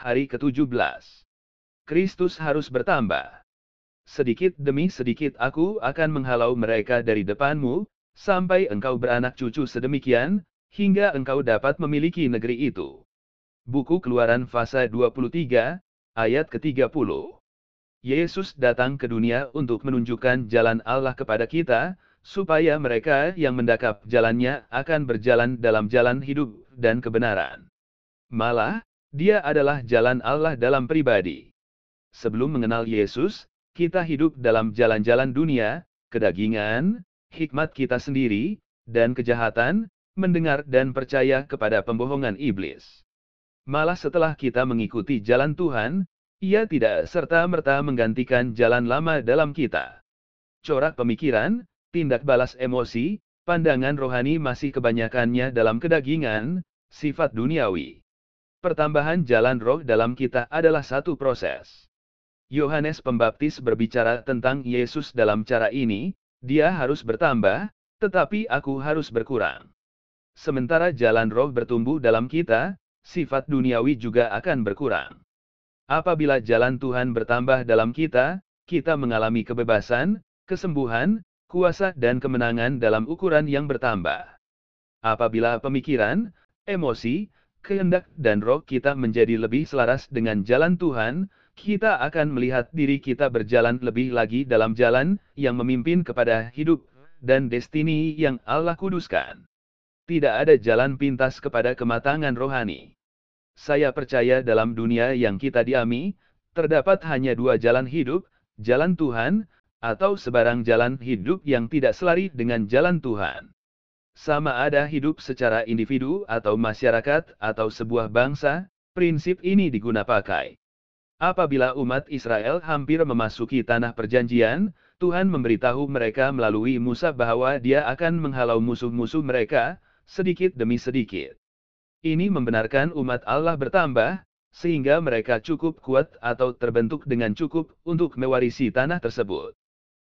hari ke-17. Kristus harus bertambah. Sedikit demi sedikit aku akan menghalau mereka dari depanmu, sampai engkau beranak cucu sedemikian, hingga engkau dapat memiliki negeri itu. Buku Keluaran Fasa 23, ayat ke-30. Yesus datang ke dunia untuk menunjukkan jalan Allah kepada kita, supaya mereka yang mendakap jalannya akan berjalan dalam jalan hidup dan kebenaran. Malah, dia adalah jalan Allah dalam pribadi. Sebelum mengenal Yesus, kita hidup dalam jalan-jalan dunia, kedagingan, hikmat kita sendiri, dan kejahatan, mendengar dan percaya kepada pembohongan iblis. Malah setelah kita mengikuti jalan Tuhan, ia tidak serta-merta menggantikan jalan lama dalam kita. Corak pemikiran, tindak balas emosi, pandangan rohani masih kebanyakannya dalam kedagingan, sifat duniawi. Pertambahan jalan roh dalam kita adalah satu proses. Yohanes Pembaptis berbicara tentang Yesus dalam cara ini, dia harus bertambah, tetapi aku harus berkurang. Sementara jalan roh bertumbuh dalam kita, sifat duniawi juga akan berkurang. Apabila jalan Tuhan bertambah dalam kita, kita mengalami kebebasan, kesembuhan, kuasa dan kemenangan dalam ukuran yang bertambah. Apabila pemikiran, emosi, kehendak dan roh kita menjadi lebih selaras dengan jalan Tuhan, kita akan melihat diri kita berjalan lebih lagi dalam jalan yang memimpin kepada hidup dan destiny yang Allah kuduskan. Tidak ada jalan pintas kepada kematangan rohani. Saya percaya dalam dunia yang kita diami, terdapat hanya dua jalan hidup, jalan Tuhan, atau sebarang jalan hidup yang tidak selari dengan jalan Tuhan. Sama ada hidup secara individu atau masyarakat atau sebuah bangsa, prinsip ini diguna pakai. Apabila umat Israel hampir memasuki tanah perjanjian, Tuhan memberitahu mereka melalui Musa bahwa dia akan menghalau musuh-musuh mereka, sedikit demi sedikit. Ini membenarkan umat Allah bertambah, sehingga mereka cukup kuat atau terbentuk dengan cukup untuk mewarisi tanah tersebut.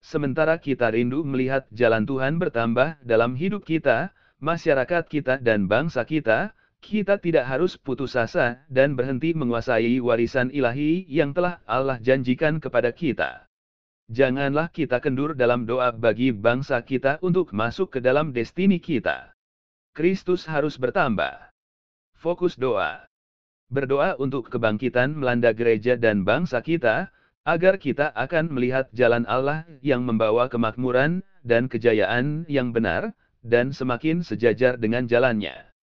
Sementara kita rindu melihat jalan Tuhan bertambah dalam hidup kita, masyarakat kita dan bangsa kita, kita tidak harus putus asa dan berhenti menguasai warisan ilahi yang telah Allah janjikan kepada kita. Janganlah kita kendur dalam doa bagi bangsa kita untuk masuk ke dalam destiny kita. Kristus harus bertambah. Fokus doa. Berdoa untuk kebangkitan melanda gereja dan bangsa kita, agar kita akan melihat jalan Allah yang membawa kemakmuran dan kejayaan yang benar, dan semakin sejajar dengan jalannya.